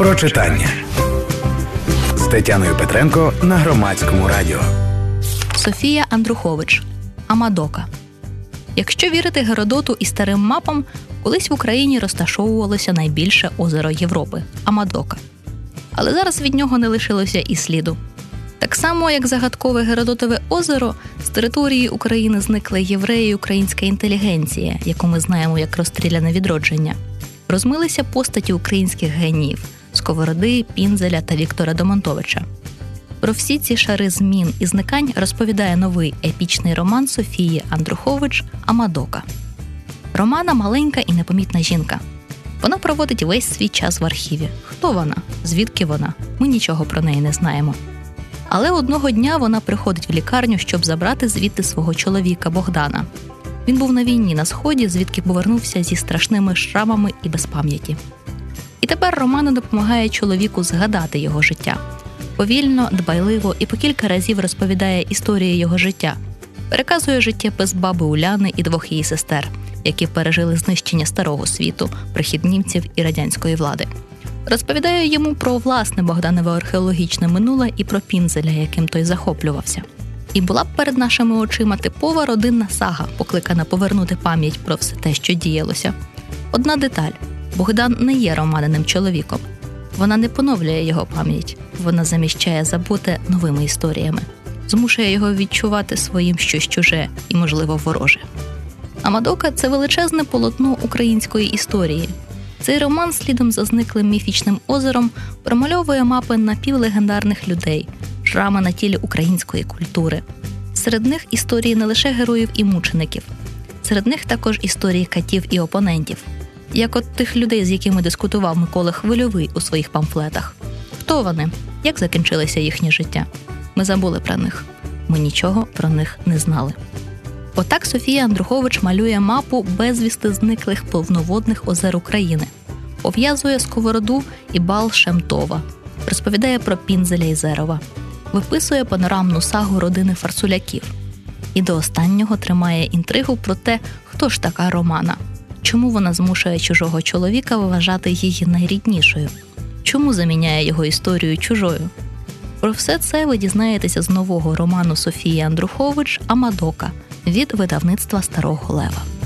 про читання з Тетяною Петренко на громадському радіо. Софія Андрухович Амадока. Якщо вірити Геродоту і старим мапам, колись в Україні розташовувалося найбільше озеро Європи Амадока. Але зараз від нього не лишилося і сліду. Так само, як загадкове Геродотове озеро, з території України зникли євреї і українська інтелігенція, яку ми знаємо як розстріляне відродження. Розмилися постаті українських геніїв Сковороди, Пінзеля та Віктора Домонтовича. Про всі ці шари змін і зникань розповідає новий епічний роман Софії Андрухович Амадока. Романа маленька і непомітна жінка. Вона проводить весь свій час в архіві. Хто вона? Звідки вона? Ми нічого про неї не знаємо. Але одного дня вона приходить в лікарню, щоб забрати звідти свого чоловіка Богдана. Він був на війні на сході, звідки повернувся зі страшними шрамами і без пам'яті. Тепер Романа допомагає чоловіку згадати його життя. Повільно, дбайливо і по кілька разів розповідає історії його життя, переказує життя без баби Уляни і двох її сестер, які пережили знищення старого світу, прихіднівців і радянської влади. Розповідає йому про власне Богданове археологічне минуле і про пінзеля, яким той захоплювався. І була б перед нашими очима типова родинна сага, покликана повернути пам'ять про все те, що діялося. Одна деталь: Богдан не є романеним чоловіком. Вона не поновлює його пам'ять, вона заміщає забути новими історіями, змушує його відчувати своїм щось чуже і, можливо, вороже. Амадока це величезне полотно української історії. Цей роман, слідом за зниклим міфічним озером, промальовує мапи напівлегендарних людей, шрами на тілі української культури. Серед них історії не лише героїв і мучеників, серед них також історії катів і опонентів, як от тих людей, з якими дискутував Микола Хвильовий у своїх памфлетах. Хто вони? Як закінчилося їхнє життя? Ми забули про них. Ми нічого про них не знали. Отак Софія Андрухович малює мапу безвісти зниклих повноводних озер України, пов'язує сковороду і бал Шемтова, розповідає про Пінзеля і Зерова, виписує панорамну сагу родини фарсуляків і до останнього тримає інтригу про те, хто ж така Романа, чому вона змушує чужого чоловіка вважати її найріднішою, чому заміняє його історію чужою. Про все це ви дізнаєтеся з нового роману Софії Андрухович Амадока від видавництва Старого Лева.